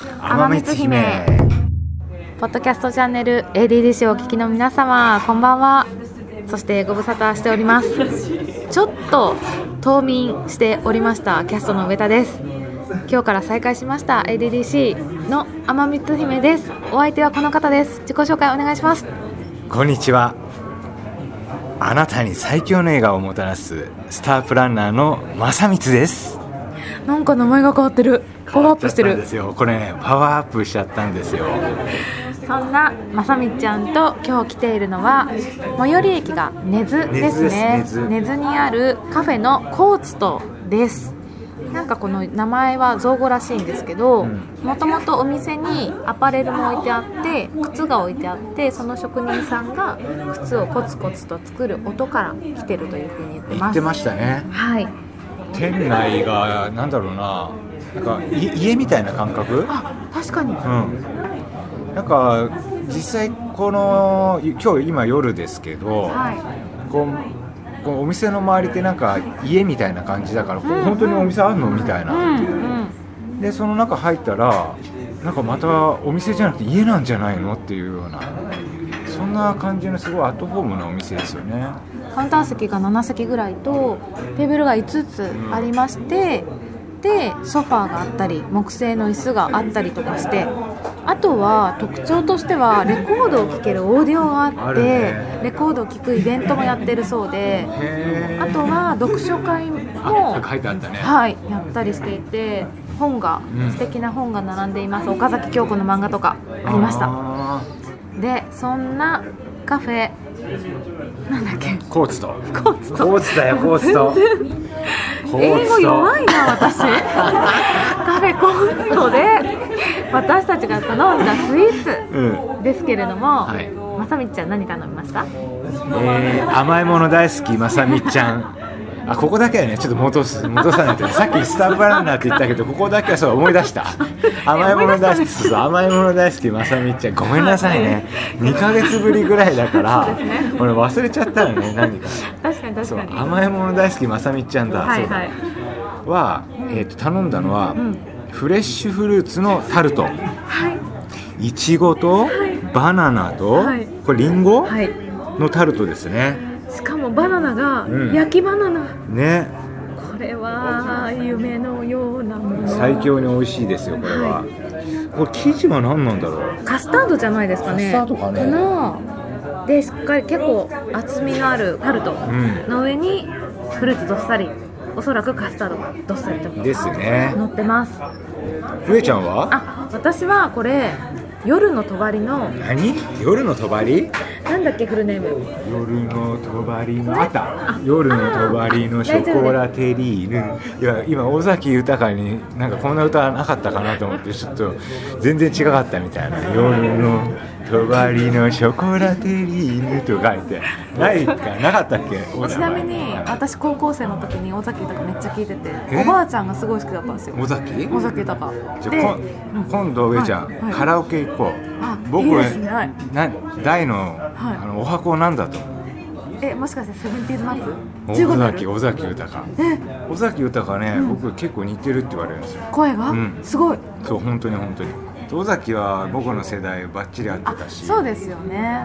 天光姫。ポッドキャストチャンネル ADDC をお聞きの皆様こんばんは。そしてご無沙汰しております。ちょっと冬眠しておりましたキャストの上田です。今日から再開しました ADDC の天光姫です。お相手はこの方です。自己紹介お願いします。こんにちは。あなたに最強の映画をもたらすスタープランナーの正光ですなんか名前が変わってる。パワーアップしてる。ですよ。これねパワーアップしちゃったんですよ。そんなまさみちゃんと今日来ているのは最寄り駅が根津ですね。根津にあるカフェのコーツトです。なんかこの名前は造語らしいんですけどうん。もともとお店にアパレルも置いてあって靴が置いてあってその職人さんが靴をコツコツと作る音から来てるというふうに言ってます。言ってましたね。はい店内がなんだろうな。なんかい家みたいな感覚？あ確かに。うん。なんか実際この今日今夜ですけど、はい。こうこうお店の周りってなんか家みたいな感じだから、こううん本当にお店あるのみたいな、うんうん。でその中入ったらなんかまたお店じゃなくて家なんじゃないの？っていうようなそんな感じのすごいアットホームなお店ですよねカウンター席が7席ぐらいとテーブルが5つありまして、でソファーがあったり木製の椅子があったりとかしてあとは特徴としてはレコードを聴けるオーディオがあってレコードを聴くイベントもやってるそうでへあとは読書会もあ書いてあったね。はいやったりしていて本が、うん。素敵な本が並んでいます。岡崎京子の漫画とかありました。あでそんなカフェ。なんだっけ。ーコーツと。コーツと。コーツだよコーツと。コー英語ツと弱いな私。カフェコーストで。私たちが頼んだスイーツうん。ですけれども、はい。まさみちゃん何頼みましたえー甘いもの大好きまさみちゃんあここだけはねちょっと戻す戻さないとね。さっきスタープランナーって言ったけどここだけはそう思い出した。甘いもの大好きそうそう甘いもの大好きまさみちゃんごめんなさいね。2ヶ月ぶりぐらいだから俺忘れちゃったのね何か。確かに確そうかに甘いもの大好きまさみちゃんだ、そうだはいはい。は、えー、と頼んだのは、ん。フレッシュフルーツのタルト。はい。いちごとバナナと、はい。これリンゴはい。のタルトですねしかもバナナがうん。焼きバナナ、ね。これは夢のようなもの。最強に美味しいですよこれは、これ生地は何なんだろう？カスタードじゃないですかね。カスタードかね。な。でしっかり結構厚みのあるタルト。うん。の上にフルーツどっさり。おそらくカスタードがどっさりとですね。乗ってます。上ちゃんは？あ私はこれ夜の帳の何？夜の帳？夜なんだっけフルネーム。の帳のあ。った夜の帳のショコラテリーヌ。いや今尾崎豊になんかこんな歌なかったかなと思ってちょっと全然違かったみたいな。夜の帳のショコラテリーヌと書いてないかなかったっけ？ちなみに私高校生の時に尾崎豊めっちゃ聞いててえ？おばあちゃんがすごい好きだったんですよ。尾崎？尾崎豊でじゃ今度上ちゃん、はいはい。カラオケ行こう。あ僕いいですね。はい。な大の,、はい。あのお箱なんだと。えもしかしてセブンティーズマップ？尾15崎尾崎豊。え？尾崎豊ね、うん。僕結構似てるって言われるんですよ。声が、うん。すごい。そう本当に本当に尾崎は僕の世代バッチリ合ってあたし。そうですよね。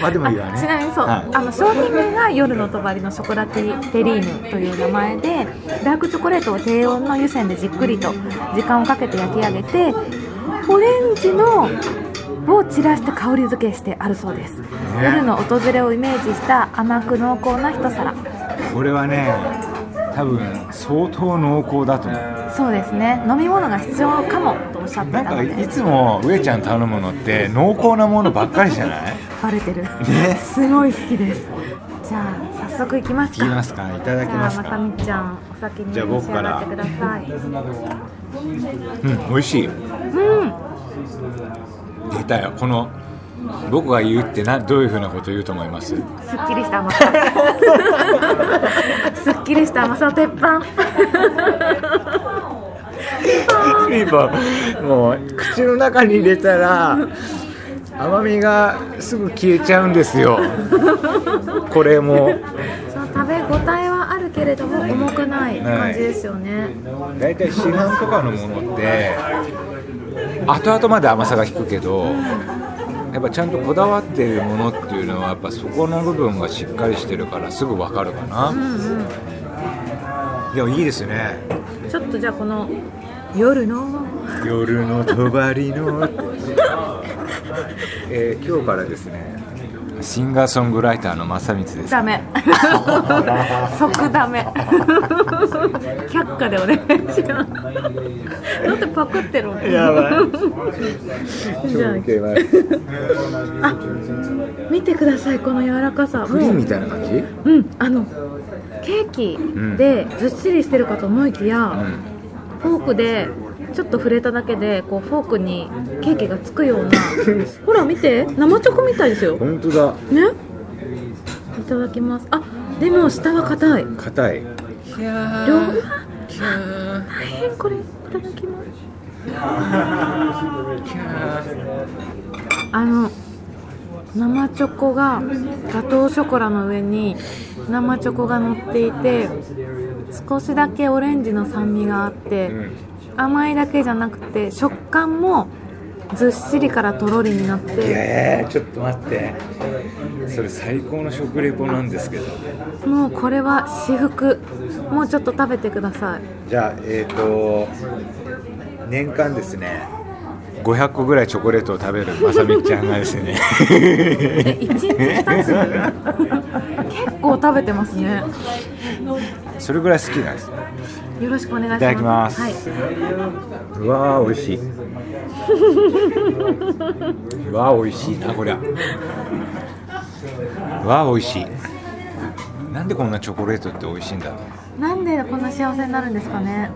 まあでもいいわね。ちなみにそう、はい。あの商品名が夜の帳のショコラテリテリーヌという名前でダークチョコレートを低温の湯煎でじっくりと時間をかけて焼き上げてオレンジのを散らして香り付けしてあるそうです、夜の訪れをイメージした甘く濃厚な一皿。これはね多分相当濃厚だと思う。そうですね。飲み物が必要かもとおっしゃってなんかいつも上ちゃん頼むのって濃厚なものばっかりじゃない？バレてる、ね。すごい好きです。じゃあ早速いきますか。いきますか。いただきますか。じゃあまさみちゃんお先に召し上僕から。がってください。うん美味しいうん。出たよ。この僕が言うってなどういうふうなこと言うと思います？すっきりした甘さ。すっきりした甘さの鉄板。ピンポンもう口の中に入れたら甘みがすぐ消えちゃうんですよ。これも。その食べ応えはあるけれども重くない感じですよね、大体市販とかのものって後々まで甘さが引くけどやっぱちゃんとこだわってるものっていうのはやっぱそこの部分がしっかりしてるからすぐ分かるかな、うんうん。いやいいですね。ちょっとじゃあこの夜の。夜の帳の、えー今日からですねシンガーソングライターの正光です。ダメ。即ダメ。却下でお願いします。だってパクってるもんやばい。じゃあ。受けますあ見てくださいこの柔らかさ。プリンみたいな感じ？うんあのケーキでずっしりしてるかと思いきや、うん。フォークでちょっと触れただけでこうフォークにケーキがつくような。ほら見て。生チョコみたいですよ。本当だ。ね。いただきます。あでも下は硬い。硬い。両。大変これ。いただきます。あの生チョコがガトーショコラの上に生チョコが乗っていて少しだけオレンジの酸味があって、うん甘いだけじゃなくて食感もずっしりからとろりになっいてやーちょっと待って。それ最高の食レポなんですけど。もうこれは至福。もうちょっと食べてください。じゃあえっ、と年間ですね。500個ぐらいチョコレートを食べる。まさみちゃんがですね。え1日2つ？結構食べてますね。それぐらい好きなんですよろしくお願いしますいただきます。はい。うわー美味しい。うわー美味しいなこりゃ。うわー美味しい。なんでこんなチョコレートって美味しいんだろう。なんでこんな幸せになるんですかね。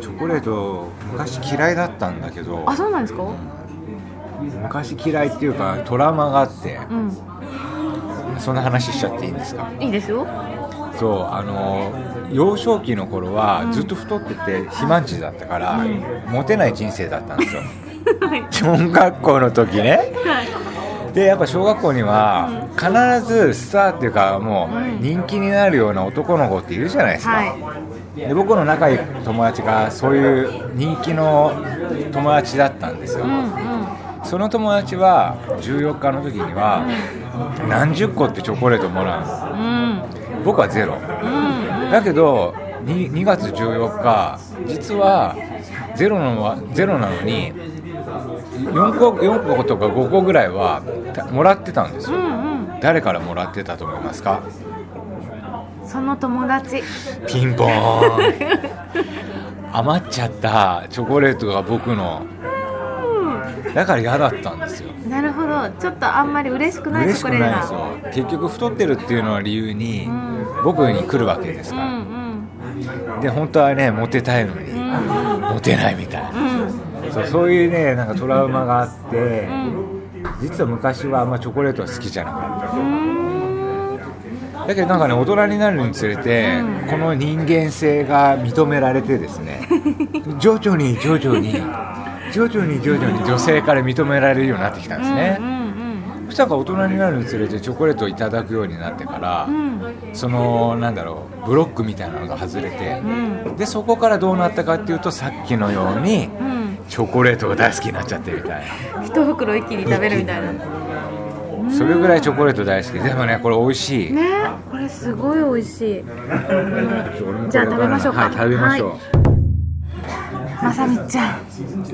チョコレート昔嫌いだったんだけど。あそうなんですか？昔嫌いっていうかトラウマがあって。うん。そんな話しちゃっていいんですか？いいですよそうあの幼少期の頃はずっと太ってて肥満児だったから、モテない人生だったんですよ。小学校の時ね。でやっぱ小学校には必ずスターっていうかもう人気になるような男の子っているじゃないですか、はい。で僕の仲いい友達がそういう人気の友達だったんですよ、うんうん。その友達は14日の時には何十個ってチョコレートもらうの。うん僕はゼロ。うん。だけど 2, 2月14日実はゼロのはゼロなのに4個 ,4 個とか5個ぐらいはたもらってたんですよ。うんうん。誰からもらってたと思いますか？その友達。ピンポーン。余っちゃった。チョコレートが僕の。だから嫌だったんですよ。なるほど。ちょっとあんまり嬉しくない嬉しくないんですよ。結局太ってるっていうのは理由にん僕に来るわけですから、んで本当はねモテたいのに、モテないみたいな、うんそうそういうねなんかトラウマがあって、実は昔はあんまチョコレートは好きじゃなかうんった。だけどなんかね大人になるにつれて、この人間性が認められてですね徐々に徐々に徐々に徐々に女性から認められるようになってきたんですね、うんうんそしたら大人になるにつれてチョコレートをいただくようになってから、うん。そのなんだろうブロックみたいなのが外れてう、ん。でそこからどうなったかっていうとさっきのようにうん。チョコレートが大好きになっちゃってみたいな。一袋一気に食べるみたいな。それぐらいチョコレート大好き。でもねこれ美味しい、ね。これすごい美味しい。じゃあ食べましょうか。はい食べましょうまさみちゃん。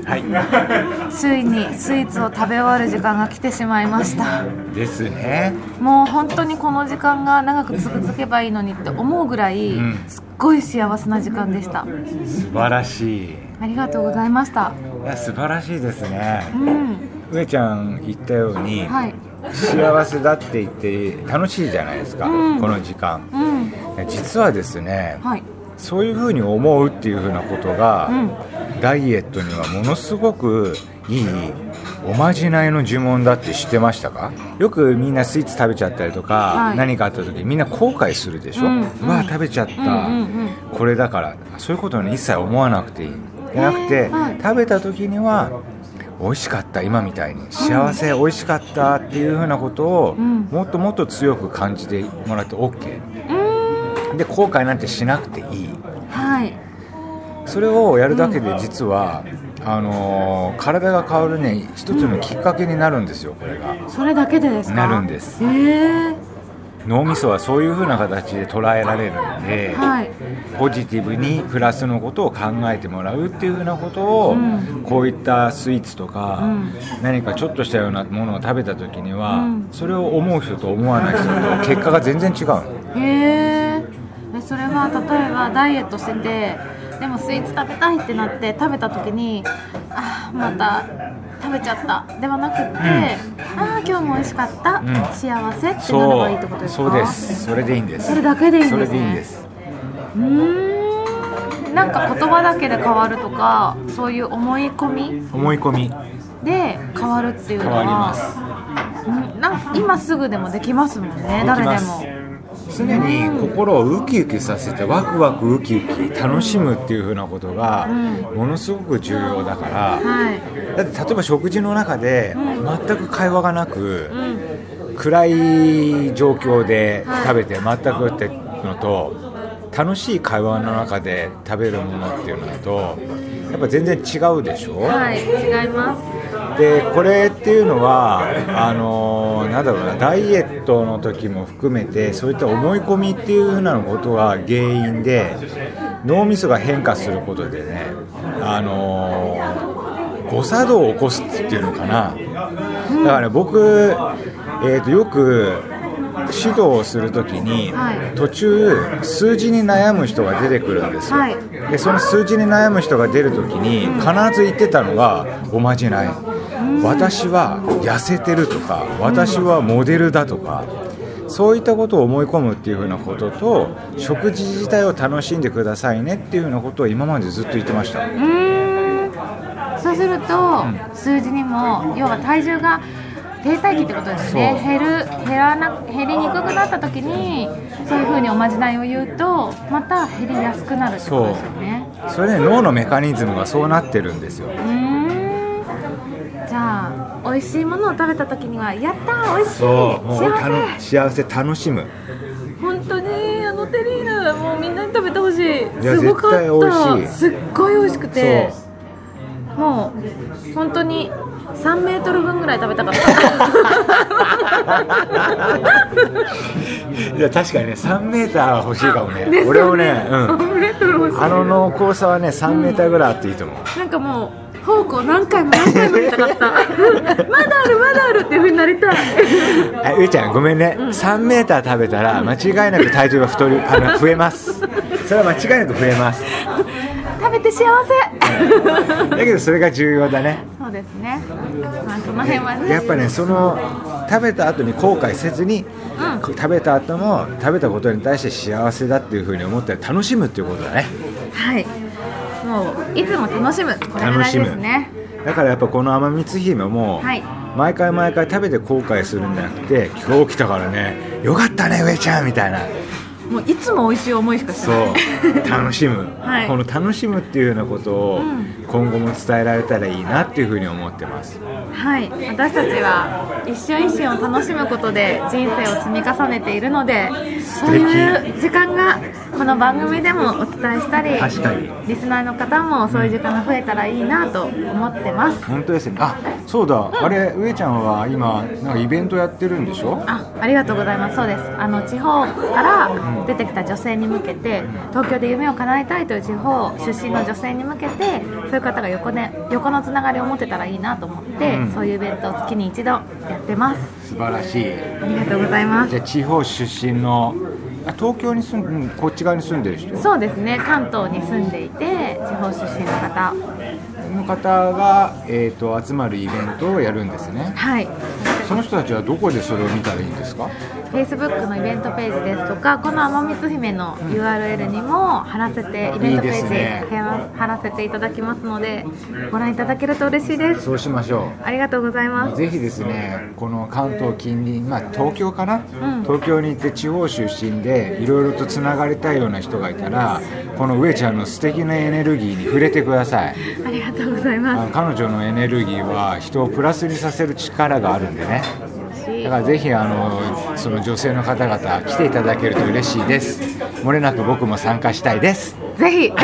はい、ついにスイーツを食べ終わる時間が来てしまいました。ですね。もう本当にこの時間が長く続けばいいのにって思うぐらい、うん。すっごい幸せな時間でした。素晴らしい。いありがとうございました。や素晴らしいですうねん。上ちゃん言ったように、はい。幸せだって言って楽しいじゃないですか、うん。この時間。うん。実はですねはいそういうふうに思うっていうふうなことが、うん。ダイエットにはものすごくいいおまじないの呪文だって知ってましたか？よくみんなスイーツ食べちゃったりとか、はい。何かあった時みんな後悔するでしょ、ううん。わ食べちゃった、うんうんうんこれだから。そういうことをね一切思わなくていい。じゃなくて、はい。食べた時には美味しかった。今みたいに。幸せ、美味しかったっていうふうなことを、うん。もっともっと強く感じてもらって OK うー。んで後悔なんてしなくていい。はい。それをやるだけで実はあのー体が変わるね一つのきっかけになるんですよこれが。それだけでですか？なるんです。へえ。脳みそはそういう風な形で捉えられるんで、はい。ポジティブにプラスのことを考えてもらうっていう風なことを、うん。こういったスイーツとか、うん。何かちょっとしたようなものを食べた時には、うん。それを思う人と思わない人と結果が全然違うへええそれは例えばダイエットしててでもスイーツ食べたいってなって食べた時にあーまた食べちゃった。ではなくって、ああ今日も美味しかった、ん。幸せってなればいいってことですか？そうです。それでいいんです。それだけでいいんですね。それでいいんです。うーん。なんか言葉だけで変わるとかそういう思い込み？思い込み。で変わるっていうのは変わります。うんなんか今すぐでもできますもんね誰でも常に心をウキウキさせてワクワクウキウキ楽しむっていう風なことがうん。ものすごく重要だから、はい。だって例えば食事の中でうん。全く会話がなくうん。暗い状況で食べて全くってのと楽しい会話の中で食べるものっていうのだとやっぱ全然違うでしょ、はい違いますでこれっていうのはあのなんだろうなダイエットの時も含めてそういった思い込みっていうふうなことが原因で脳みそが変化することでねあの誤作動を起こすっていうのかな。だからね僕、えー、とよく指導をするときに、はい。途中数字に悩む人が出てくるんですよ、はい。でその数字に悩む人が出るときに必ず言ってたのがおまじない私は痩せてるとか私はモデルだとかそういったことを思い込むっていうふうなことと食事自体を楽しんでくださいねっていうふうなことを今までずっと言ってました。うーん。そうすると、数字にも要は体重が停滞期ってことですね。減る減らな減りにくくなった時にそういうふうにおまじないを言うとまた減りやすくなるってことですよね。それね脳のメカニズムがそうなってるんですよ。うーんじゃあ美味しいものを食べた時にはやったー美味しい。幸楽幸せ楽しむ。せ本当にあのテリーヌもうみんなに食べてほしい。やすごかった。すっごい美味しくて。もう本当に3メートル分ぐらい食べたかった。いや確かにね3メーターは欲しいかもね。俺もね、うん、3メートル欲しい。あの濃厚さはね3メーターぐらいあっていいと思う、なんかもうフォークを何回も何回も入れたかった。まだあるまだあるっていうふうになりたい。あ上ちゃんごめんね、3メーター食べたら間違いなく体重が太りあの増えます。それは間違いなく増えます。食べて幸せ。だけどそれが重要だね。そうですね。まあその辺はね。やっぱねその食べた後に後悔せずに、うん。食べた後も食べたことに対して幸せだっていうふうに思って楽しむっていうことだね。はいもういつも楽しむ。これぐらいですね。だからやっぱこの甘蜜姫も、はい。毎回毎回食べて後悔するんじゃなくて今日来たからねよかったね上ちゃんみたいな。もういつも美味しい思いしかしない。う。楽しむ、はい。この楽しむっていうようなことをうん。今後も伝えられたらいいなっていうふうに思ってます。はい。私たちは一瞬一瞬を楽しむことで人生を積み重ねているのでそういう時間がこの番組でもお伝えしたり確かに。リスナーの方もそういう時間が増えたらいいなと思ってます。本当ですね。あそうだ。あれ上ちゃんは今なんかイベントやってるんでしょ？あありがとうございます。そうです。あの地方から出てきた女性に向けて東京で夢を叶えたいという地方出身の女性に向けてそういう方が横,、ね、横のつながりを持ってたらいいなと思って、うん。そういうイベントを月に一度やってます。素晴らしい。ありがとうございます。じゃあ地方出身のあ東京に住んうんこっち側に住んでる人？そうですね。関東に住んでいて地方出身の方。の方が、えー、と集まるイベントをやるんですね。はい。その人たちはどこでそれを見たらいいんですか？Facebook のイベントページですとかこの雨光姫の URL にも貼らせてイベントページ貼らせていただきますのでご覧いただけると嬉しいです。そうしましょありがとうございうます。ぜひですねこの関東近隣まあ東京かな、ん。東京に行って地方出身でいろいろとつながりたいような人がいたらこの上ちゃんの素敵なエネルギーに触れてください。ありがとうございあまの彼女のエネルギーは人をプラスにさせる力があるんでね。すだからぜひあのその女性の方々来ていただけると嬉しいです。漏れなく僕も参加したいです。ぜひ。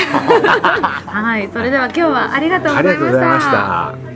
はいそれでは今日はありがとうございました